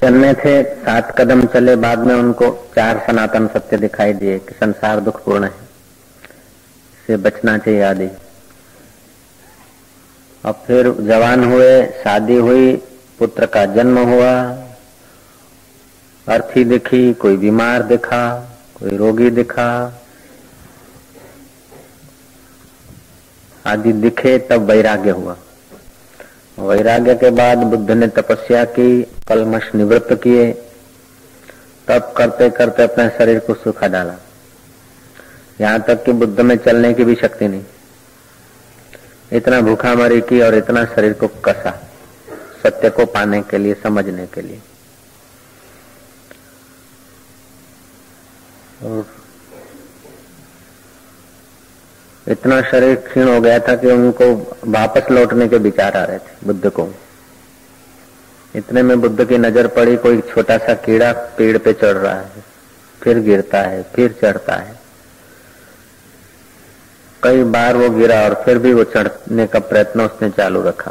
जन्मे थे, सात कदम चले, बाद में उनको चार सनातन सत्य दिखाई दिए कि संसार दुखपूर्ण है। से बचना चाहिए आदि। और फिर जवान हुए, शादी हुई, पुत्र का जन्म हुआ, अर्थी दिखी, कोई बीमार दिखा, कोई रोगी दिखा। आदि दिखे, तब वैराग्य हुआ। वैराग्य के बाद बुद्ध ने तपस्या की, कलमश निवृत्त किए। तब करते करते अपने शरीर को सुखा डाला। यहाँ तक कि बुद्ध में चलने की भी शक्ति नहीं। इतना भूखा मरी की और इतना शरीर को कसा, सत्य को पाने के लिए, समझने के लिए। और इतना शरीर क्षीण हो गया था कि उनको वापस लौटने के विचार आ रहे थे, बुद्ध को। इतने में बुद्ध की नज़र पड़ी, कोई छोटा सा कीड़ा पेड़ पे चढ़ रहा है, फिर गिरता है, फिर चढ़ता है। कई बार वो गिरा और फिर भी वो चढ़ने का प्रयत्न उसने चालू रखा।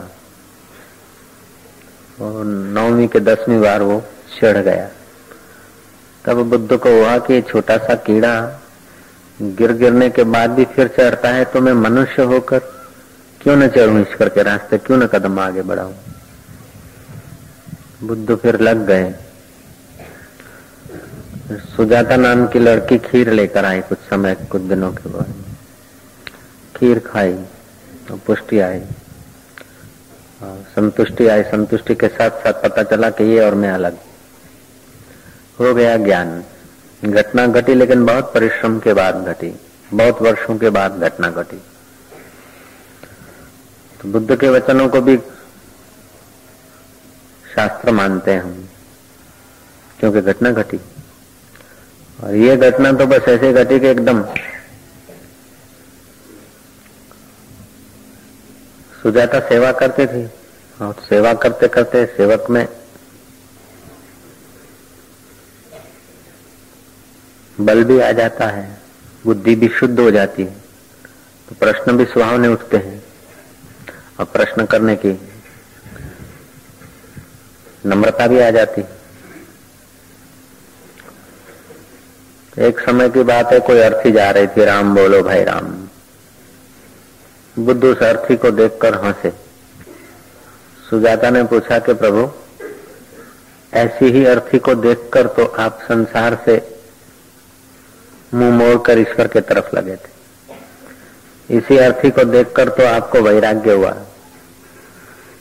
और नौवीं के दसवीं बार वो चढ़ गया। तब बुद्ध को हुआ कि छोटा सा कीड़ा गिर गिरने के बाद भी फिर चढ़ता है तो मैं मनुष्य होकर क्यों न चढ़ू ईश्वर के रास्ते? क्यों न कदम आगे बढ़ाऊ? बुद्ध फिर लग गए। सुजाता नाम की लड़की खीर लेकर आई कुछ समय, कुछ दिनों के बाद। खीर खाई तो पुष्टि आई संतुष्टि आई, संतुष्टि के साथ साथ पता चला कि ये और मैं अलग हो गया ज्ञान। घटना घटी, लेकिन बहुत परिश्रम के बाद घटी। बहुत वर्षों के बाद घटना घटी। तो बुद्ध के वचनों को भी शास्त्र मानते हैं हम, क्योंकि घटना घटी। और ये घटना तो बस ऐसे घटी कि एकदम सुजाता सेवा करते थे। और सेवा करते करते सेवक में बल भी आ जाता है, बुद्धि भी शुद्ध हो जाती है तो प्रश्न भी सुहावने उठते हैं। और प्रश्न करने की नम्रता भी आ जाती एक समय की बात है, कोई अर्थी जा रही थी, राम बोलो भाई राम। बुद्ध उस अर्थी को देखकर हंसे। सुजाता ने पूछा कि प्रभु, ऐसी ही अर्थी को देखकर तो आप संसार से मुँह मोड़कर ईश्वर के तरफ़ लगे थे। इसी अर्थी को देखकर तो आपको वैराग्य हुआ।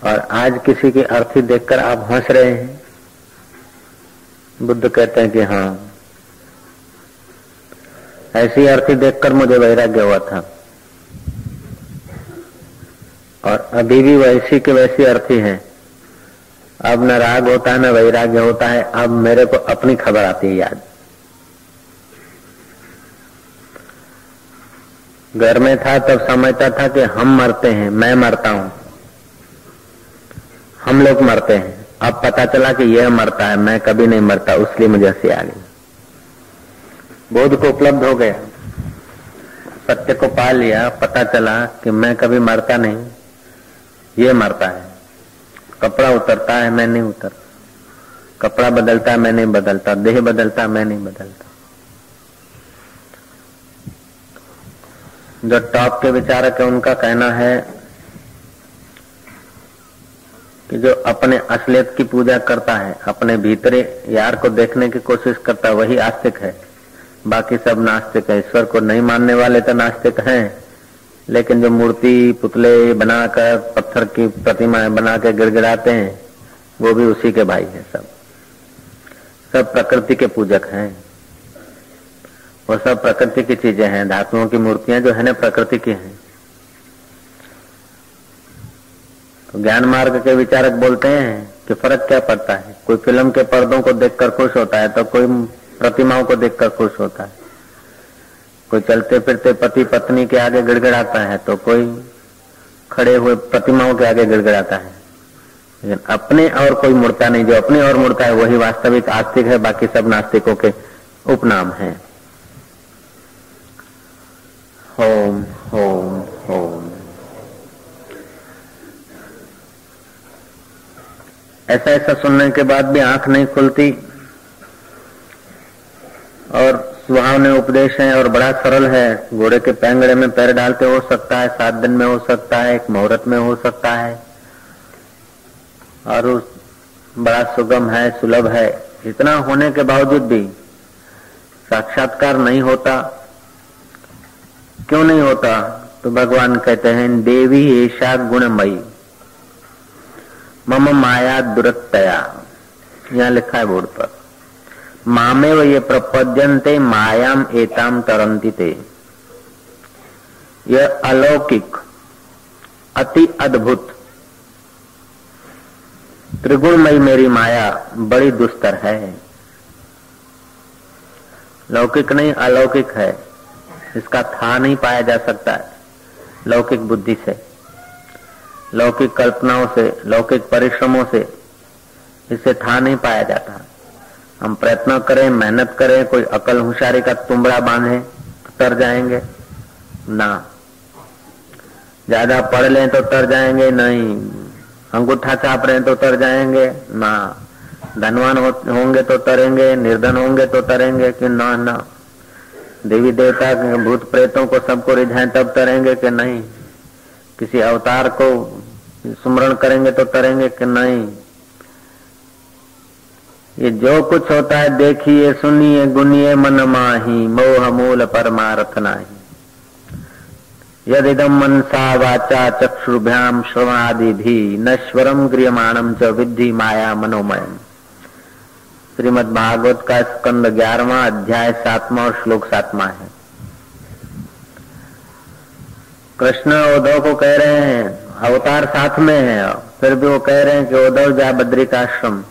और आज किसी की अर्थी देखकर आप हंस रहे हैं। बुद्ध कहते हैं कि हाँ ऐसी अर्थी देखकर मुझे वैराग्य हुआ था। और अभी भी वैसी के वैसी अर्थी है। अब न राग होता है न वैराग्य होता है। अब मेरे को अपनी खबर आती है याद। घर में था, तब समझता था कि हम मरते हैं, मैं मरता हूँ। हम लोग मरते हैं। अब पता चला कि यह मरता है, मैं कभी नहीं मरता, उसलिए मुझे हँसी आ गई। बोध को उपलब्ध हो गया। सत्य को पा लिया, पता चला कि मैं कभी मरता नहीं ये मरता है। कपड़ा उतरता है, मैं नहीं उतरता। कपड़ा बदलता है मैं नहीं बदलता। देह बदलता, मैं नहीं बदलता। जो टॉप के विचारक है, उनका कहना है कि जो अपने असलियत की पूजा करता है, अपने भीतरे यार को देखने की कोशिश करता है, वही आस्तिक है। बाकी सब नास्तिक है। ईश्वर को नहीं मानने वाले तो नास्तिक हैं। लेकिन जो मूर्ति, पुतले बनाकर, पत्थर की प्रतिमाएँ बना के गिड़गिड़ाते हैं, वो भी उसी के भाई है सब। सब प्रकृति के पूजक हैं। वो सब प्रकृति की चीज़ें हैं, धातुओं की मूर्तियाँ जो है ना प्रकृति की हैं। तो ज्ञान मार्ग के विचारक बोलते हैं कि फ़र्क क्या पड़ता है? कोई फ़िल्म के पर्दों को देखकर खुश होता है तो कोई प्रतिमाओं को देखकर खुश होता है। कोई चलते फिरते पति पत्नी के आगे गिड़गिड़ाता है तो कोई खड़े हुए प्रतिमाओं के आगे गिड़गिड़ाता है। लेकिन अपने और कोई मुड़ता नहीं, जो अपने और मुड़ता है, वही वास्तविक आस्तिक है, बाकी सब नास्तिकों के उपनाम है। ओम ओम ओम ऐसा ऐसा सुनने के बाद भी आँख नहीं खुलती और सुहावने उपदेश है और बड़ा सरल है। घोड़े के पैंगड़े में पैर डालते हो सकता है, सात दिन में हो सकता है, एक मुहूर्त में हो सकता है। और उस बड़ा सुगम है, सुलभ है। इतना होने के बावजूद भी साक्षात्कार नहीं होता। क्यों नहीं होता? तो भगवान कहते हैं, देवी ऐसा गुणमयी। मम माया दुरतया यहाँ लिखा है बोर्ड पर। मामेव ये प्रपद्यंते मायाम एताम तरंती ते यह अलौकिक, अति अद्भुत। त्रिगुणमयी मेरी माया बड़ी दुस्तर है। लौकिक नहीं, अलौकिक है। इसका था नहीं पाया जा सकता है, लौकिक बुद्धि से, लौकिक कल्पनाओं से, लौकिक परिश्रमों से इसे था नहीं पाया जाता। हम प्रयत्न करें, मेहनत करें, कोई अकल होशारी का तुमड़ा बांधे, तर जाएँगे। ना। ज़्यादा पढ़ लें तो तर जाएँगे, नहीं। अंगूठा छाप रहे तो तर जाएँगे, ना। धनवान होंगे तो तरेंगे, निर्धन होंगे तो तरेंगे, कि ना ना। देवी देवता भूत प्रेतों को सबको रिझाएँ, तब तरेंगे कि नहीं? किसी अवतार को स्मरण करेंगे तो तरेंगे कि नहीं? ये जो कुछ होता है, देखिए, सुनिए, गुनिए, मन माही, मोह मूल परमारथ नाही। यदिदम मनसा वाचा चक्षुभ्याम श्रवणादि भी नश्वरम गृहमाणम च विद्धि माया मनोमयम। श्रीमद भागवत का स्कंद ग्यारहवा अध्याय सातवा और श्लोक सातवा है। कृष्ण उद्धव को कह रहे हैं, अवतार साथ में है, फिर भी वो कह रहे हैं कि उद्धव जा बद्रिकाश्रम।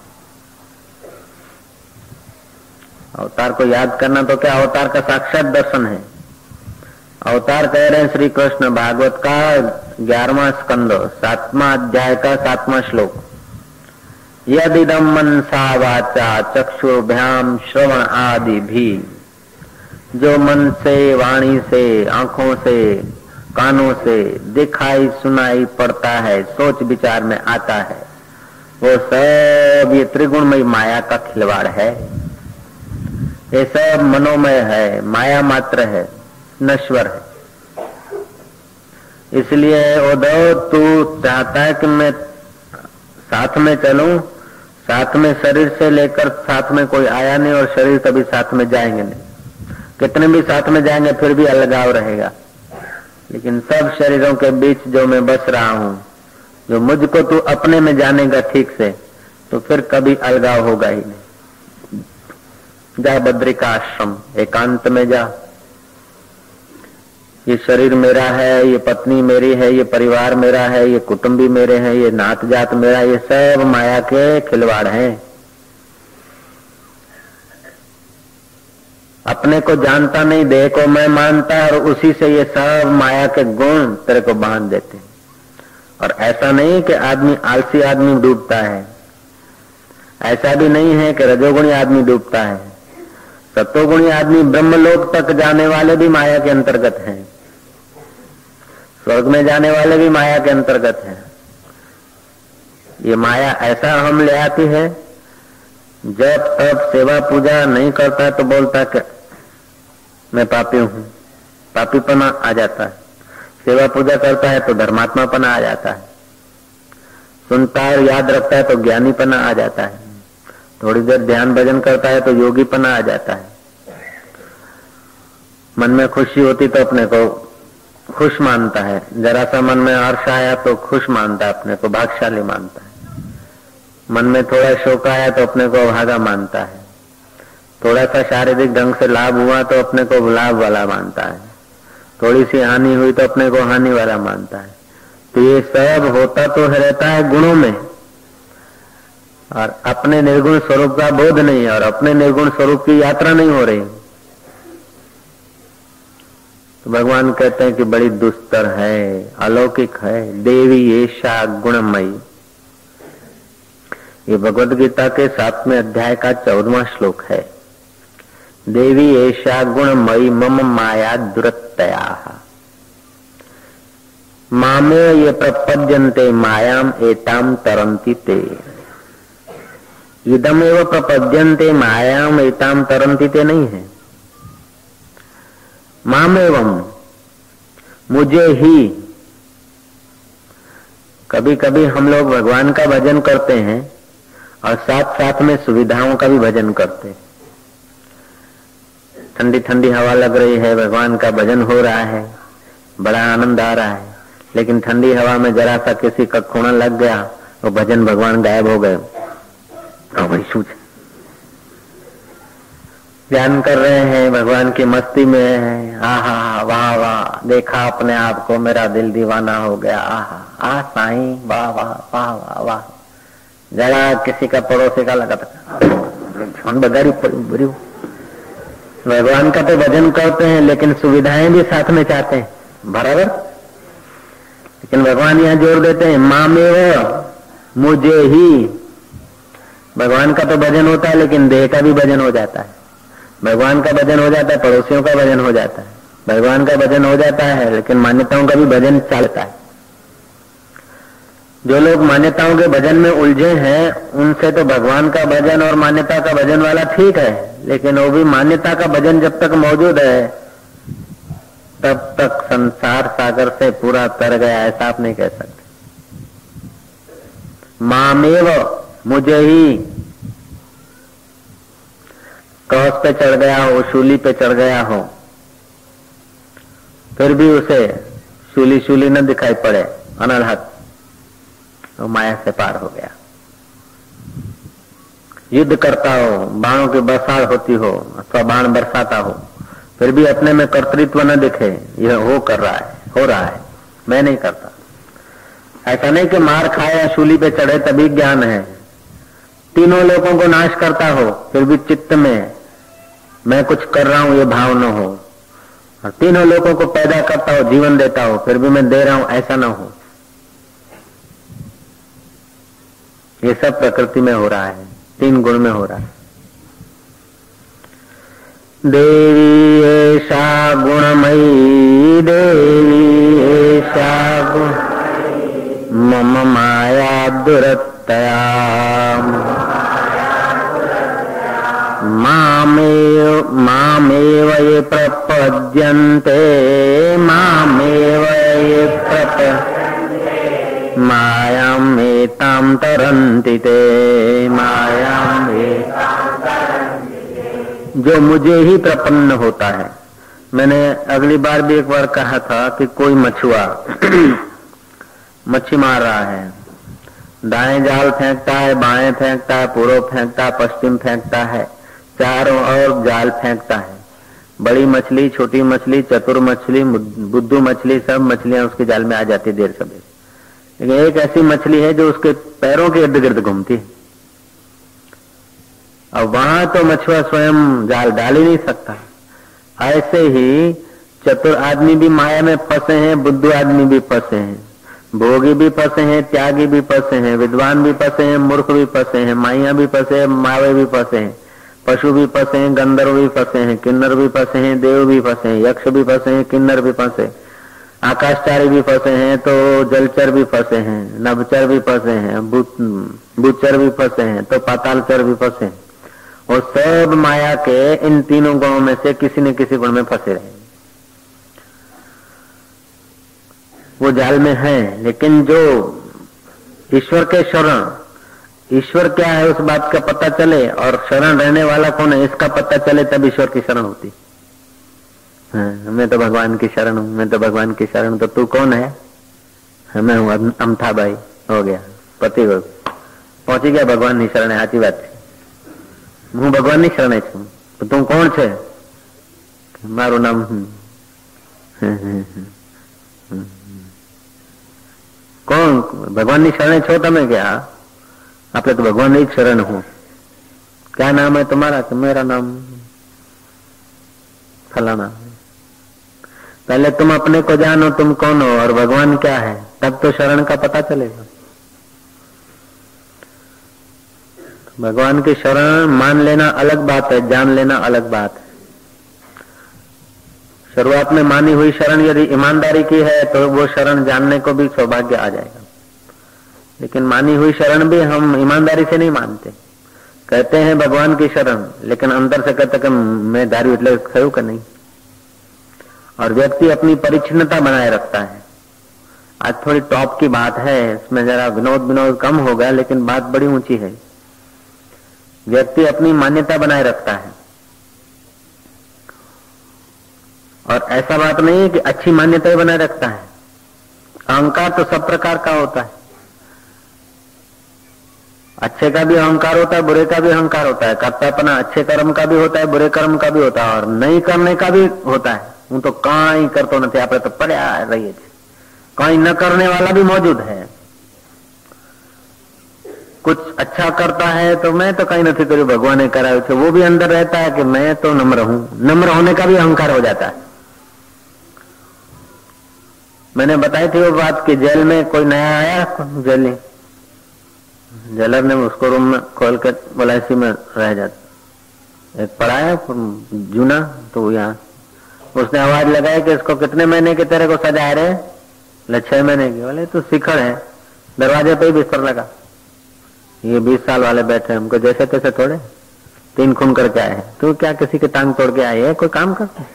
अवतार को याद करना तो क्या, अवतार का साक्षात दर्शन है। अवतार कह रहे हैं श्री कृष्ण भागवत का ग्यारहवा स्कंद, सातवा अध्याय का सातवा श्लोक। यदिदम मनसा वाचा चक्षुभ्याम श्रवण आदि भी। जो मन से, वाणी से, आँखों से, कानों से दिखाई सुनाई पड़ता है, सोच विचार में आता है, वो सब ये त्रिगुणमय माया का खिलवाड़ है। ये सब मनोमय है, माया मात्र है, नश्वर है। इसलिए उद्धव, तू चाहता है कि मैं साथ में चलूँ? साथ में शरीर से लेकर साथ में कोई आया नहीं और शरीर कभी साथ में जाएँगे नहीं। कितने भी साथ में जाएँगे, फिर भी अलगाव रहेगा। लेकिन सब शरीरों के बीच जो मैं बस रहा हूँ, जो मुझको तू अपने में जानेगा ठीक से तो फिर कभी अलगाव होगा ही नहीं। जा बद्रिका आश्रम एकांत में जा। ये शरीर मेरा है, ये पत्नी मेरी है, ये परिवार मेरा है, ये कुटुंबी मेरे हैं, ये नात जात मेरा, ये सब माया के खिलवाड़ हैं। अपने को जानता नहीं, देह को मैं मानता और उसी से ये सब माया के गुण तेरे को बाँध देते और ऐसा नहीं कि आदमी आलसी आदमी डूबता है। ऐसा भी नहीं है कि रजोगुणी आदमी डूबता है। सत्योगुणी आदमी ब्रह्मलोक तक जाने वाले भी माया के अंतर्गत हैं। स्वर्ग में जाने वाले भी माया के अंतर्गत हैं। ये माया ऐसा हम ले आती है, जब तब सेवा पूजा नहीं करता तो बोलता कि मैं पापी हूँ, पापीपना आ जाता है। सेवा पूजा करता है तो धर्मात्मापना आ जाता है। सुनता है याद रखता है तो ज्ञानीपना आ जाता है। थोड़ी देर ध्यान भजन करता है तो योगीपना आ जाता है। मन में खुशी होती तो अपने को खुश मानता है। जरा सा मन में हर्ष आया तो खुश मानता है, अपने को भागशाली मानता है। मन में थोड़ा शोक आया तो अपने को भागा मानता है। थोड़ा सा शारीरिक ढंग से लाभ हुआ तो अपने को लाभ वाला मानता है। थोड़ी सी हानि हुई तो अपने को हानि वाला मानता है। तो ये सब होता तो रहता है गुणों में। और अपने निर्गुण स्वरूप का बोध नहीं है और अपने निर्गुण स्वरूप की यात्रा नहीं हो रही। तो भगवान कहते हैं कि बड़ी दुस्तर है, अलौकिक है, देवी ऐसा गुणमयी ये भगवत गीता के सातवें अध्याय का चौदवा श्लोक है। देवी ऐसा गुणमयी मम माया दुरतया मामे ये प्रपद्यंते मायाम एताम तरंती ते। इदम एवं प्रपद्यंते मायाम एताम तरंती ते नहीं है। माम एवं मुझे ही। कभी कभी हम लोग भगवान का भजन करते हैं और साथ साथ में सुविधाओं का भी भजन करते हैं। ठंडी ठंडी हवा लग रही है, भगवान का भजन हो रहा है, बड़ा आनंद आ रहा है, लेकिन ठंडी हवा में जरा सा किसी का खूणा लग गया, वो भजन भगवान गायब हो गए। भाई सूझ ध्यान कर रहे हैं, भगवान की मस्ती में है। आहा, वाह वाह, देखा अपने आप को, मेरा दिल दीवाना हो गया। आहा आ साई, वाह वाह वाह वाह वाह। जरा किसी का पड़ोसी का लगा था। भगवान का तो भजन करते हैं, लेकिन सुविधाएँ भी साथ में चाहते हैं। बराबर? लेकिन भगवान यहाँ ज़ोर देते हैं, माँ में मुझे ही। भगवान का तो भजन होता है, लेकिन देह का भी भजन हो जाता है। भगवान का भजन हो जाता है, पड़ोसियों का भजन हो जाता है। भगवान का भजन हो जाता है, लेकिन मान्यताओं का भी भजन चलता है। जो लोग मान्यताओं के भजन में उलझे हैं, उनसे तो भगवान का भजन और मान्यता का भजन वाला ठीक है, लेकिन वो भी मान्यता का भजन जब तक मौजूद है, तब तक संसार सागर से पूरा तर गया, ऐसा आप नहीं कह सकते। मामेव मुझे ही कौस पे चढ़ गया हो, शूली पे चढ़ गया हो, फिर भी उसे शूली शूली न दिखाई पड़े अनलहत तो माया से पार हो गया। युद्ध करता हो, बाणों की बरसात होती हो, अथवा बाण बरसाता हो, फिर भी अपने में कर्तृत्व न दिखे, यह हो कर रहा है, हो रहा है, मैं नहीं करता। ऐसा नहीं कि मार खाए या शूली पे चढ़े तभी ज्ञान है। तीनों लोगों को नाश करता हो, फिर भी चित्त में मैं कुछ कर रहा हूँ, ये भाव न हो। और तीनों लोगों को पैदा करता हो, जीवन देता हो, फिर भी मैं दे रहा हूँ, ऐसा ना हो। ये सब प्रकृति में हो रहा है, तीन गुण में हो रहा है। देवी ऐसा गुणमयी, देवी ऐसा गुण, मम माया दुरतया मामेव मामेव ये प्रपद्यन्ते, मामेव ये प्रप मायाम तरंति ते मायाम जो मुझे ही प्रपन्न होता है। मैंने अगली बार भी एक बार कहा था कि कोई मछुआ मच्छी मार रहा है। दाएँ जाल फेंकता है, बाएँ फेंकता है, पूर्व फेंकता है, पश्चिम फेंकता है। चारों ओर जाल फेंकता है। बड़ी मछली, छोटी मछली, चतुर मछली, बुद्धू मछली, सब मछलियाँ उसके जाल में आ जाती देर सवेरे। लेकिन एक ऐसी मछली है जो उसके पैरों के इर्द गिर्द घूमती है। अब वहाँ तो मछुआ स्वयं जाल डाल ही नहीं सकता। ऐसे ही चतुर आदमी भी माया में फंसे हैं, बुद्धू आदमी भी फंसे हैं, भोगी भी फंसे हैं, त्यागी भी फंसे हैं, विद्वान भी फंसे हैं, मूर्ख भी फंसे हैं, माइया भी फंसे हैं, मावे भी फंसे हैं। पशु भी फंसे हैं गंधर्व भी फंसे हैं किन्नर भी फंसे हैं देव भी फंसे हैं यक्ष भी फंसे हैं किन्नर भी फंसे आकाशचारी भी फंसे हैं तो जलचर भी फंसे हैं नभचर भी फंसे हैं बुचर भी फंसे हैं तो पातालचर भी फंसे हैं और सब माया के इन तीनों गुणों में से किसी न किसी गुण में फंसे रहे वो जाल में है लेकिन जो ईश्वर के शरण ईश्वर क्या है उस बात का पता चले और शरण रहने वाला कौन है इसका पता चले तब ईश्वर की शरण होती हाँ, मैं तो भगवान की शरण हूं मैं तो भगवान की शरण तो तू कौन है हाँ, मैं हूं अमथा भाई हो गया पति हो पहुंची गया भगवान ની શરણે સાચી વાત છે હું ભગવાન ની શરણે છું તો તું કોણ છે મારું નામ કોણ ભગવાન ની શરણે છો તમે કે હા આપણે તો ભગવાન ही शरण हूं क्या नाम है तुम्हारा तो मेरा नाम फलाना पहले तुम अपने को जानो तुम कौन हो और भगवान क्या है तब तो शरण का पता चलेगा भगवान की शरण मान लेना अलग बात है जान लेना अलग बात है शुरुआत में मानी हुई शरण यदि ईमानदारी की है तो वो शरण जानने को भी सौभाग्य आ जाएगा लेकिन मानी हुई शरण भी हम ईमानदारी से नहीं मानते कहते हैं भगवान की शरण लेकिन अंदर से कहते कि मैं दारू એટલે થયું કે नहीं और व्यक्ति अपनी परिच्छिन्नता बनाए रखता है आज थोड़ी टॉप की बात है इसमें जरा विनोद विनोद कम होगा लेकिन बात बड़ी ऊंची है व्यक्ति अपनी मान्यता बनाए रखता है और ऐसा बात नहीं है कि अच्छी मान्यता बनाए रखता है अहंकार तो सब प्रकार का होता है अच्छे का भी अहंकार होता है बुरे का भी अहंकार होता है कर्तापना अच्छे कर्म का भी होता है बुरे कर्म का भी होता है और नहीं करने का भी होता है હું તો કાંઈ કરતો નથી આપણે તો પડ્યા રહીએ છીએ कहीं न करने वाला भी मौजूद है कुछ अच्छा करता है तो मैं तो कहीं नहीं करी भगवान ने कराया थे वो भी अंदर रहता है कि मैं तो नम्र हूं नम्र होने का भी अहंकार हो जाता है मैंने बताई थी वो बात कि जेल में कोई नया आया जेली जेलर ने उसको रूम में खोल कर बोला इसी में रह जाता। एक पड़ा है जूना तो यहाँ। उसने आवाज़ लगाई कि इसको कितने महीने के तेरे को सजा रहे बोले, छह महीने की। बोले तो शिखर है। दरवाजे पे ही बिस्तर लगा। ये बीस साल वाले बैठे हमको जैसे तैसे थोड़े। तीन खून करके आए हैं। तू क्या किसी के टांग तोड़ के आए है? कोई काम करते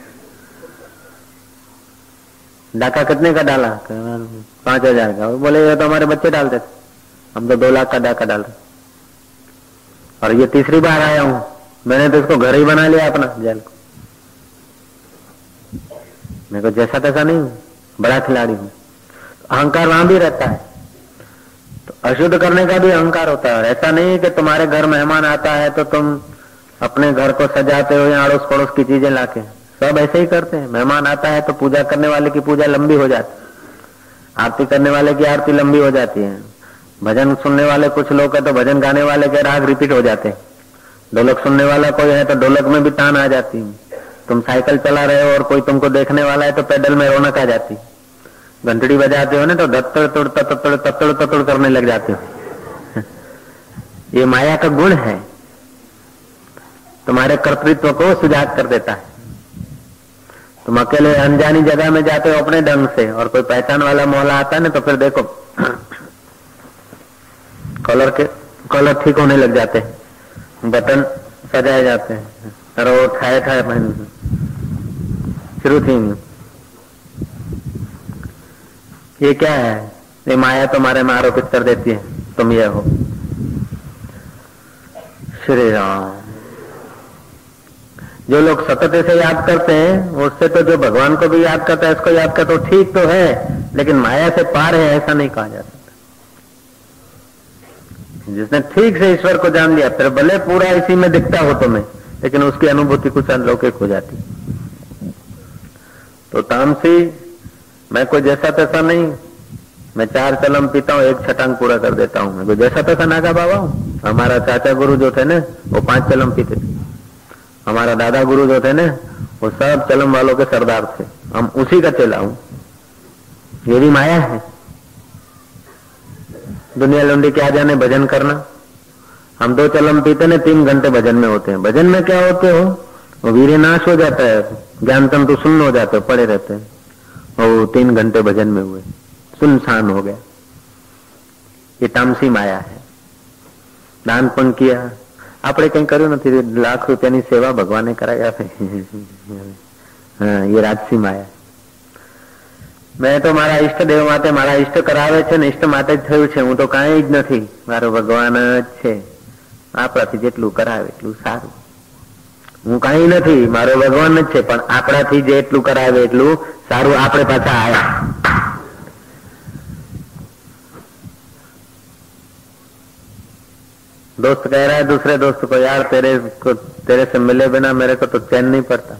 डाका कितने का डाला? पाँच हज़ार का। बोले, ये तो हमारे बच्चे डालते थे। हम तो दो लाख का डाका डाल। रहे और ये तीसरी बार आया हूँ। मैंने तो इसको घर ही बना लिया अपना, जेल को। मेरे को जैसा तैसा नहीं हूँ, बड़ा खिलाड़ी हूँ। अहंकार वहाँ भी रहता है। तो अशुद्ध करने का भी अहंकार होता है। ऐसा नहीं है कि तुम्हारे घर मेहमान आता है तो तुम अपने घर को सजाते हो या अड़ोस पड़ोस की चीज़ें लाके। सब ऐसे ही करते हैं। मेहमान आता है तो पूजा करने वाले की पूजा लंबी हो जाती है। आरती करने वाले की आरती लंबी हो जाती है। भजन सुनने वाले कुछ लोग है तो भजन गाने वाले के राग रिपीट हो जाते हैं। ढोलक सुनने वाला कोई है तो ढोलक में भी तान आ जाती है। तुम साइकिल चला रहे हो और कोई तुमको देखने वाला है तो पैदल में रौनक आ जाती घंटड़ी बजाते हो ना तो दत्तड़, तुड़, तत्तड़ तत्तड़ तत्तड़ करने लग जाते हो। ये माया का गुण है। तुम्हारे कर्तृत्व को सुजाग कर देता है। तुम अकेले अनजानी जगह में जाते हो अपने ढंग से और कोई पहचान वाला मोहला आता है ना तो फिर देखो कलर के, कलर ठीक होने लग जाते हैं। बटन सजाए जाते हैं। और वो ठाए ठाए पहन शुरू थी। ये क्या है? ये माया तुम्हारे में आरोपित कर देती है। तुम ये हो। श्री राम। जो लोग सतत से याद करते हैं, उससे तो जो भगवान को भी याद करता है इसको याद करता तो ठीक तो है, लेकिन माया से पार है, ऐसा नहीं कहा जा सकता जिसने ठीक से ईश्वर को जान लिया फिर भले पूरा इसी में दिखता हो तुम्हें, लेकिन उसकी अनुभूति कुछ अनलौकिक हो जाती। तो तामसी, मैं कोई जैसा तैसा नहीं, मैं चार चलम पीता हूँ, एक छटांग पूरा कर देता हूँ। मैं कोई जैसा तैसा नागा बाबा हूँ? हमारा चाचा गुरु जो थे ना, वो पाँच चलम पीते थे। हमारा दादा गुरु जो थे ना, वो सब चलम वालों के सरदार थे। हम उसी का चला हूँ। ये भी माया है। दुनिया लुंडी क्या जाने भजन करना हम दो चलम पीते ने तीन घंटे भजन में होते हैं भजन में क्या होते हो वो वीर नाश हो जाता है ज्ञान तंतु सुन्न हो जाते हो पड़े रहते हैं और तीन घंटे भजन में हुए सुनसान हो गया ये तामसी माया है दान पण किया આપણે કઈ કર્યું નથી લાખ રૂપિયાની સેવા ભગવાને કરાઈ આપે હા એ રાજસી માયા મેં તો મારા ઈષ્ટદેવ માટે મારા ઈષ્ટ કરાવે છે ને ઈષ્ટ માટે જ થયું છે હું તો કાંઈ જ નથી મારો ભગવાન જ છે આપણાથી જેટલું કરાવે એટલું સારું હું કઈ નથી મારો ભગવાન જ છે પણ આપણાથી જે એટલું કરાવે એટલું સારું આપણે પાછા આવ્યા दोस्त कह रहा है दूसरे दोस्त को यार तेरे को तेरे से मिले बिना मेरे को तो चैन नहीं पड़ता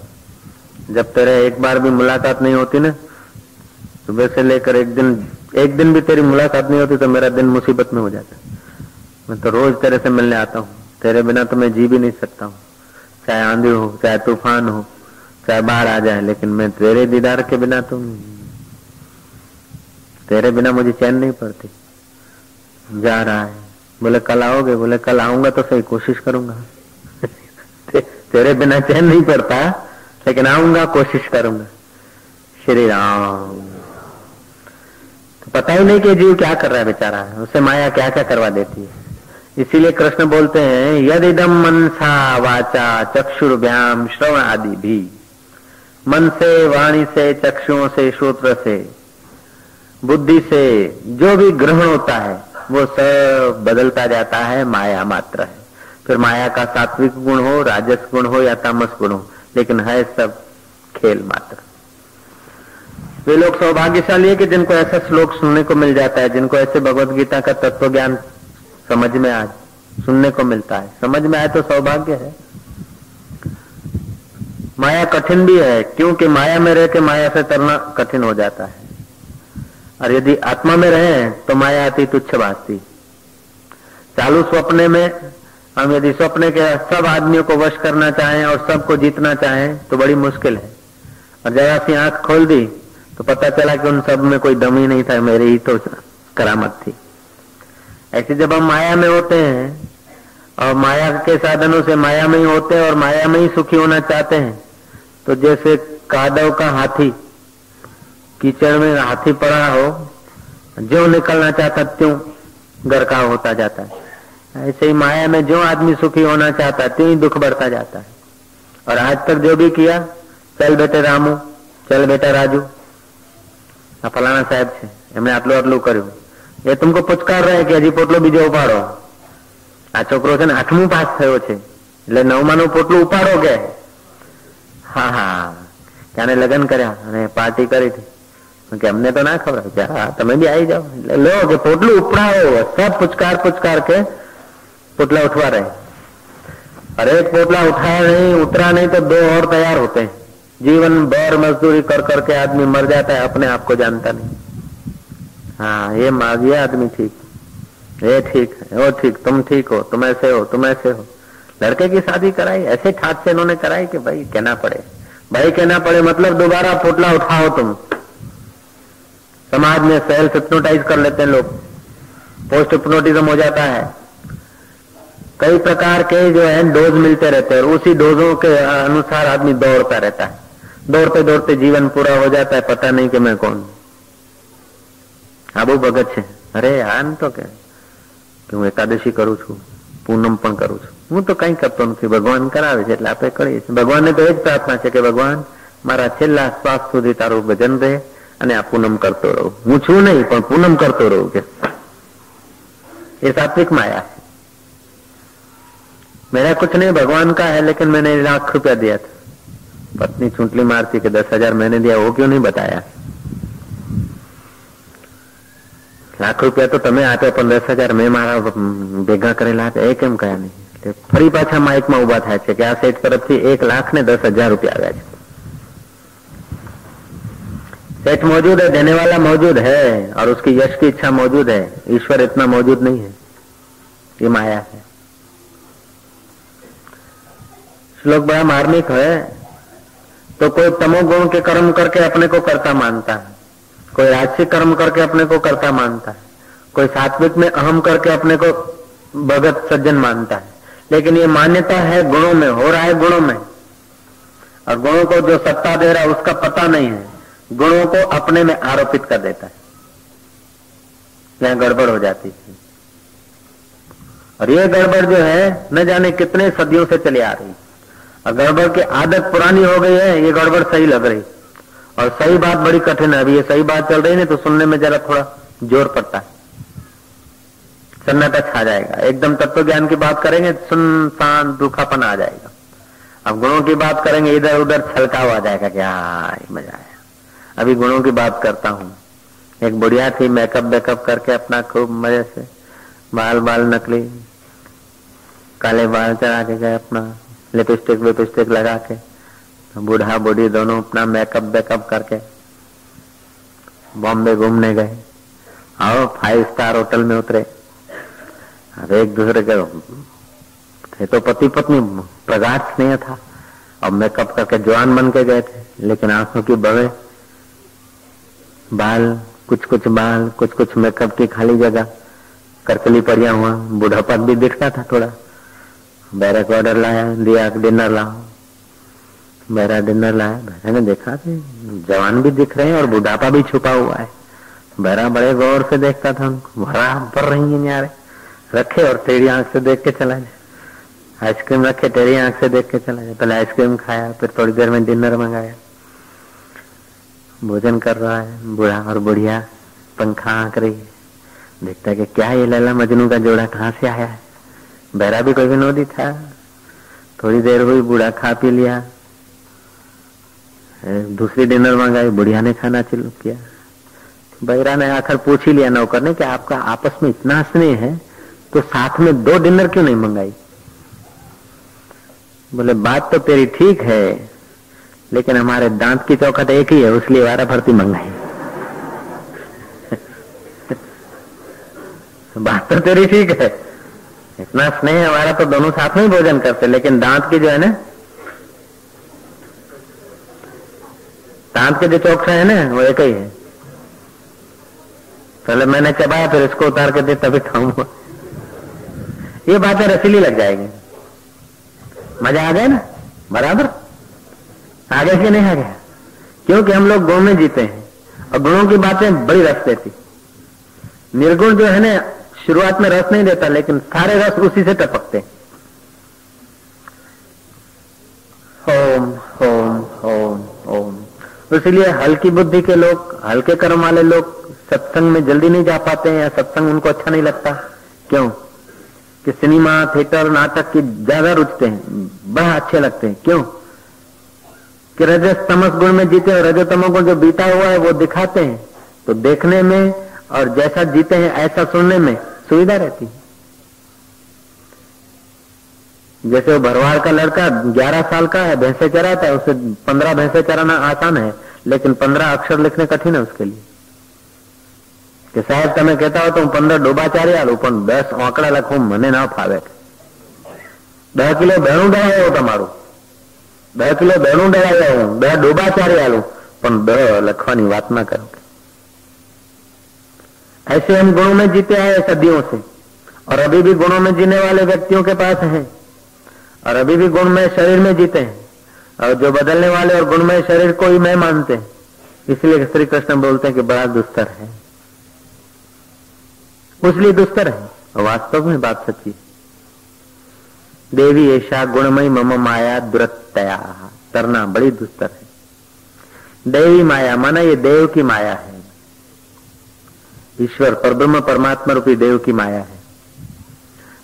जब तेरे एक बार भी मुलाकात नहीं होती ना सुबह से लेकर एक दिन एक दिन भी तेरी मुलाकात नहीं होती तो मेरा दिन मुसीबत में हो जाता मैं तो रोज तेरे से मिलने आता हूँ। तेरे बिना तो मैं जी भी नहीं सकता हूँ। चाहे आंधी हो चाहे तूफ़ान हो चाहे बाढ़ आ जाए लेकिन मैं तेरे दीदार के बिना तो तेरे बिना मुझे चैन नहीं पड़ती। जा रहा है। बोले कल आओगे? बोले कल आऊँगा तो सही कोशिश करूँगा। ते, तेरे बिना चैन नहीं पड़ता लेकिन आऊँगा कोशिश करूँगा। श्री राम। पता ही नहीं कि जीव क्या कर रहा है बेचारा। उसे माया क्या क्या करवा देती है। इसीलिए कृष्ण बोलते हैं यदिदम मनसा वाचा चक्षुर्भ्याम श्रवण आदि भी। मन से वाणी से चक्षुओं से, श्रोत्र से, बुद्धि से, जो भी ग्रहण होता है, वो सब बदलता जाता है, माया मात्र है। फिर माया का सात्विक गुण हो, राजस गुण हो, या तामस गुण हो, लेकिन है सब खेल मात्र। वे लोग सौभाग्यशाली है कि जिनको ऐसा श्लोक सुनने को मिल जाता है, जिनको ऐसे भगवत गीता का तत्व ज्ञान समझ में आ सुनने को मिलता है। समझ में आए तो सौभाग्य है। माया कठिन भी है, क्योंकि माया में रह के माया से तरना कठिन हो जाता है। और यदि आत्मा में रहे तो माया अति तुच्छ भाषती चालू स्वप्ने में, हम यदि स्वप्ने के सब आदमियों को वश करना चाहें और सबको जीतना चाहें तो बड़ी मुश्किल है। और जरा सी आँख खोल दी तो पता चला कि उन सब में कोई दम ही नहीं था, मेरी ही तो करामत थी। ऐसे जब हम माया में होते हैं, और माया के साधनों से माया में ही होते हैं और माया में ही सुखी होना चाहते हैं तो जैसे कादव का हाथी, कीचड़ में हाथी पड़ा हो जो निकलना चाहता त्यों घर होता जाता है। ऐसे ही माया में जो आदमी सुखी होना चाहता है, त्यों ही दुख बढ़ता जाता है। और आज तक जो भी किया, चल बेटे रामू, चल बेटा राजू। આ ફલાણા સાહેબ છે. એમણે આટલું આટલું કર્યું. એ તુમકો પુચકાર રહે કે હજી પોટલો બીજો ઉપાડો. આ છોકરો છે ને આઠમું પાસ થયો છે. એટલે નવમાનું પોટલું ઉપાડો કે? હા હા. ત્યાંને લગ્ન કર્યા અને પાર્ટી કરી હતી. કે અમને તો ના ખબર કે હા, તમે બી આવી જાઓ. એટલે લો કે પોટલું ઉપડાવો. સબ પુચકાર પુચકાર કે પોટલા ઉઠવા રહે. અરે પોટલા ઉઠાયા નહીં, ઉતરા નહીં તો દો ઓર તૈયાર હોતે. जीवन भर मजदूरी कर करके आदमी मर जाता है, अपने आप को जानता नहीं। हाँ ये मांगिए आदमी ठीक। ये ठीक है, वो ठीक। तुम ठीक हो, तुम ऐसे हो, तुम ऐसे हो। लड़के की शादी कराई, ऐसे ठाट से इन्होंने कराई कि भाई कहना पड़े। भाई कहना पड़े मतलब दोबारा पोटला उठाओ तुम। समाज में सेल्फ हिप्नोटाइज कर लेते हैं लोग। पोस्ट हिप्नोटिज्म हो जाता है। कई प्रकार के जो है डोज मिलते रहते हैं उसी डोजों के अनुसार आदमी दौड़ता रहता है। दौड़ते दौड़ते जीवन पूरा हो जाता है पता नहीं कि मैं कौन આબુ ભગત છે અરે આમ તો કે હું એકાદશી કરું છું પૂનમ પણ કરું છું હું તો કઈ કરતો નથી ભગવાન કરાવે છે એટલે આપણે કરીએ છીએ ભગવાનને તો એ જ પ્રાર્થના છે કે ભગવાન મારા છેલ્લા શ્વાસ સુધી તારું ભજન રહે અને આ પૂનમ કરતો રહું હું છું નહીં પણ પૂનમ કરતો રહું કે ये सात्विक माया है मेरा कुछ नहीं भगवान का है लेकिन मैंने लाख रुपया दिया था पत्नी चूंटली मारती कि दस हजार मैंने दिया वो क्यों नहीं बताया લાખ રૂપિયા તો તમે આપ્યા પણ દસ હજાર મેં મારા ભેગા કરેલા હતા એ કેમ કયા નહીં એટલે ફરી પાછા માઇકમાં ઉભા થાય છે કે આ સેટ તરફથી એક લાખ ને દસ હજાર રૂપિયા આવ્યા છે सेठ मौजूद है देने वाला मौजूद है और उसकी यश की इच्छा मौजूद है ईश्वर इतना मौजूद नहीं है ये माया है श्लोक बड़ा मार्मिक है तो कोई तमोगुण के कर्म करके अपने को करता मानता है। कोई राजसिक कर्म करके अपने को करता मानता है। कोई सात्विक में अहम करके अपने को भगत सज्जन मानता है। लेकिन ये मान्यता है गुणों में, हो रहा है गुणों में। और गुणों को जो सत्ता दे रहा है, उसका पता नहीं है। गुणों को अपने में आरोपित कर देता है। यहाँ गड़बड़ हो जाती है। और ये गड़बड़ जो है, न जाने कितने सदियों से चली आ रही और गड़बड़ की आदत पुरानी हो गई है, ये गड़बड़ सही लग रही। और सही बात बड़ी कठिन है। अभी ये सही बात चल रही है तो सुनने में जरा थोड़ा ज़ोर पड़ता है। सन्नाटा छा जाएगा। एकदम तत्व ज्ञान की बात करेंगे सुन, शांत, दुखापन आ जाएगा। अब गुणों की बात करेंगे इधर उधर छलकाव आ जाएगा क्या मज़ा आया। अभी गुणों की बात करता हूँ। एक बुढ़िया थी मेकअप वेकअप करके अपना खूब मज़े से बाल बाल नकली, काले बाल चढ़ा के गए अपना। लिपस्टिक विपस्टिक लगा के बूढ़ा बूढ़ी दोनों अपना मेकअप वेकअप करके बॉम्बे घूमने गए। और फाइव स्टार होटल में उतरे। अब एक दूसरे के थे तो पति पत्नी प्रगाढ़ स्नेह था। और मेकअप करके जवान बन के गए थे, लेकिन आँखों की बवे, बाल कुछ कुछ बाल कुछ कुछ मेकअप की खाली जगह, करकली पड़िया हुआ बुढ़ापा भी दिखता था थोड़ा। बैरक ऑर्डर लाया, दिया डिनर लाओ। मेरा डिनर लाया बैरा ने देखा कि जवान भी दिख रहे हैं और बुढ़ापा भी छुपा हुआ है। बैरा बड़े गौर से देखता था उनको। भर रही है न्यारे। रखे और तेरी आँख से देख के चला जाए आइसक्रीम रखे, तेरी आँख से देख के चला जाए पहले आइसक्रीम खाया, फिर थोड़ी देर में डिनर मंगाया। भोजन कर रहा है, बूढ़ा और बुढ़िया, पंखा आंक रही है। देखता है कि क्या ये लैला मजनू का जोड़ा कहाँ से आया है? बैरा भी कोई विनोदी था। थोड़ी देर हुई, बूढ़ा खा पी लिया। दूसरी डिनर मंगाई, बुढ़िया ने खाना चालू किया। बहरा ने आखिर पूछ ही लिया, नौकर ने, कि आपका आपस में इतना स्नेह है तो साथ में दो डिनर क्यों नहीं मंगाई? बोले, बात तो तेरी ठीक है, लेकिन हमारे दांत की चौखट एक ही है, उसलिए वारा भरती मंगाई। बात तो तेरी ठीक है। इतना स्नेह हमारा तो दोनों साथ में भोजन करते, लेकिन दांत की जो है ना, दांत के जो चौकसा है ना, वो एक ही है। पहले मैंने चबाया, फिर इसको उतार के दे तभी खाऊँगा। ये बातें रसीली लग जाएगी। मज़ा आ गया ना? बराबर? आ गया कि नहीं आ गया क्योंकि हम लोग गुण में जीते हैं, और गुणों की बातें बड़ी रस देती। निर्गुण जो है ना शुरुआत में रस नहीं देता, लेकिन सारे रस उसी से टपकते ओम ओम ओम ओम। इसलिए हल्की बुद्धि के लोग, हल्के कर्म वाले लोग सत्संग में जल्दी नहीं जा पाते हैं या सत्संग उनको अच्छा नहीं लगता। क्यों? कि सिनेमा, थिएटर, नाटक की ज़्यादा रुचते हैं, बड़ा अच्छे लगते हैं। क्यों? कि रजस तमस गुण में जीते और रजतमो गुण जो बीता हुआ है वो दिखाते हैं। तो देखने में और जैसा जीते हैं ऐसा सुनने में सुविधा रहती है जैसे वो भरवाड़ का लड़का 11 साल का है भैंसे चराता है उसे 15 भैंसे चराना आसान है लेकिन 15 अक्षर लिखने कठिन है उसके लिए કે સાહેબ તમે કહેતા હો તો હું પંદર ડોબા ચારી આલું પણ દસ આંકડા લખવું મને ના ફાવે દસ કિલો બેણું ડળાઈ આવ્યું તમારું દસ કિલો બેણું ડળાઈ આવ્યું બે ડોબા ચારી આલું પણ દ લખવાની વાત ના કરો ऐसे हम गुणों में जीते हैं सदियों से, और अभी भी गुणों में जीने वाले व्यक्तियों के पास हैं, और अभी भी गुणमय शरीर में जीते हैं, और जो बदलने वाले और गुणमय शरीर को ही मैं मानते हैं। इसलिए श्री कृष्ण बोलते हैं कि बड़ा दुस्तर है। उसलिए दुस्तर है। वास्तव में बात सच्ची देवी ऐसा गुणमयी, मम, माया दुरतया तरना, बड़ी दुस्तर है। देवी माया, माना ये देव की माया है। ईश्वर परब्रह्म परमात्मा रूपी देव की माया है।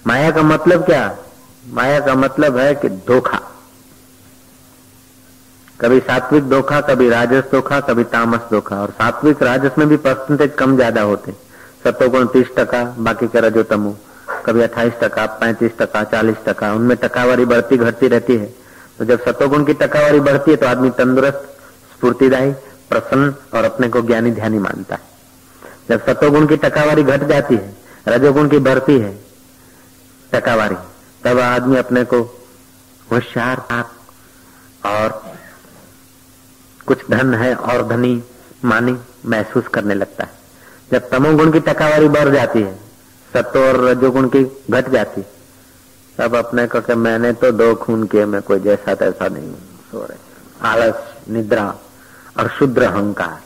माया का मतलब क्या? माया का मतलब है कि धोखा। कभी सात्विक धोखा, कभी राजस धोखा, कभी तामस धोखा। और सात्विक राजस में भी परसेंटेज कम ज़्यादा होते। सत्वगुण तीस टका, बाकी का रजो तमु। कभी अट्ठाईस टका, पैंतीस टका, चालीस टका, उनमें टकावारी बढ़ती घटती रहती है। तो जब सत्वगुण की टकावारी बढ़ती है तो आदमी तंदुरुस्त, स्फूर्तिदायी, प्रसन्न और अपने को ज्ञानी ध्यानी मानता है। जब सत्वगुण की टकावारी घट जाती है, रजोगुण की बढ़ती है, टकावारी, तब आदमी अपने को होशियार और कुछ धन है और धनी, मानी महसूस करने लगता है। जब तमोगुण की टकावारी बढ़ जाती है, सत्व और रजोगुण की घट जाती तब अपने को कि मैंने तो दो खून किए, मैं कोई जैसा तैसा नहीं सो रहे आलस, निद्रा और शुद्र अहंकार।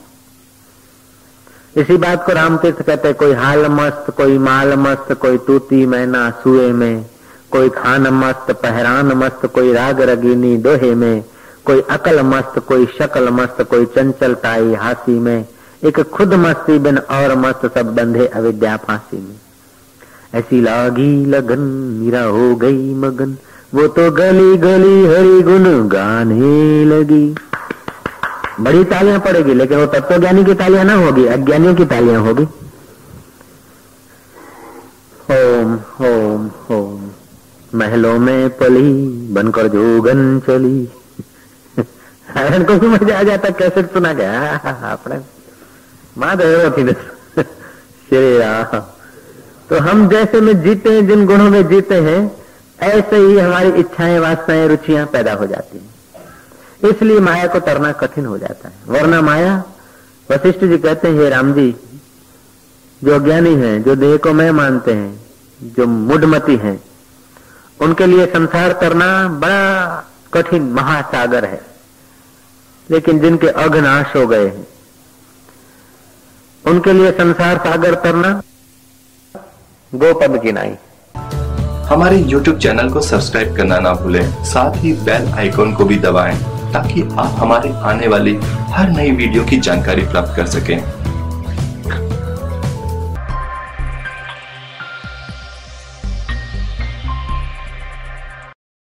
इसी बात को रामतीर्थ कहते कोई हाल मस्त, कोई माल मस्त, कोई तूती मैना सुए में, कोई खान मस्त, पहरान मस्त, कोई राग रगीनी दोहे में, कोई अकल मस्त, कोई शकल मस्त, कोई चंचलताई हासी में, एक खुद मस्ती बिन और मस्त सब बंधे अविद्या फांसी में। ऐसी लागी लगन, मीरा हो गई मगन, वो तो गली गली हरी गुन गाने लगी। बड़ी तालियाँ पड़ेगी, लेकिन वो तत्वज्ञानी की तालियाँ ना होगी, अज्ञानियों की तालियाँ होगी। ओम ओम ओम, महलों में पली, बनकर जोगन चली। को भी मज़ा आ जाता कैसे सुना गया। अपने महादेव श्री राम। तो हम जैसे में जीते हैं, जिन गुणों में जीते हैं, ऐसे ही हमारी इच्छाएँ, वासनाएँ, रुचियाँ पैदा हो जाती हैं। इसलिए माया को तरना कठिन हो जाता है। वरना माया, वशिष्ठ जी कहते हैं राम जी, जो ज्ञानी हैं, जो देह को मैं मानते हैं, जो मुडमती हैं, उनके लिए संसार करना बड़ा कठिन महासागर है। लेकिन जिनके अघनाश हो गए हैं, उनके लिए संसार सागर तरना गोपद की नाई। हमारे YouTube चैनल को सब्सक्राइब करना ना भूलें, साथ ही बेल आइकॉन को भी दबाएँ। ताकि आप हमारे आने वाली हर नई वीडियो की जानकारी प्राप्त कर सकें।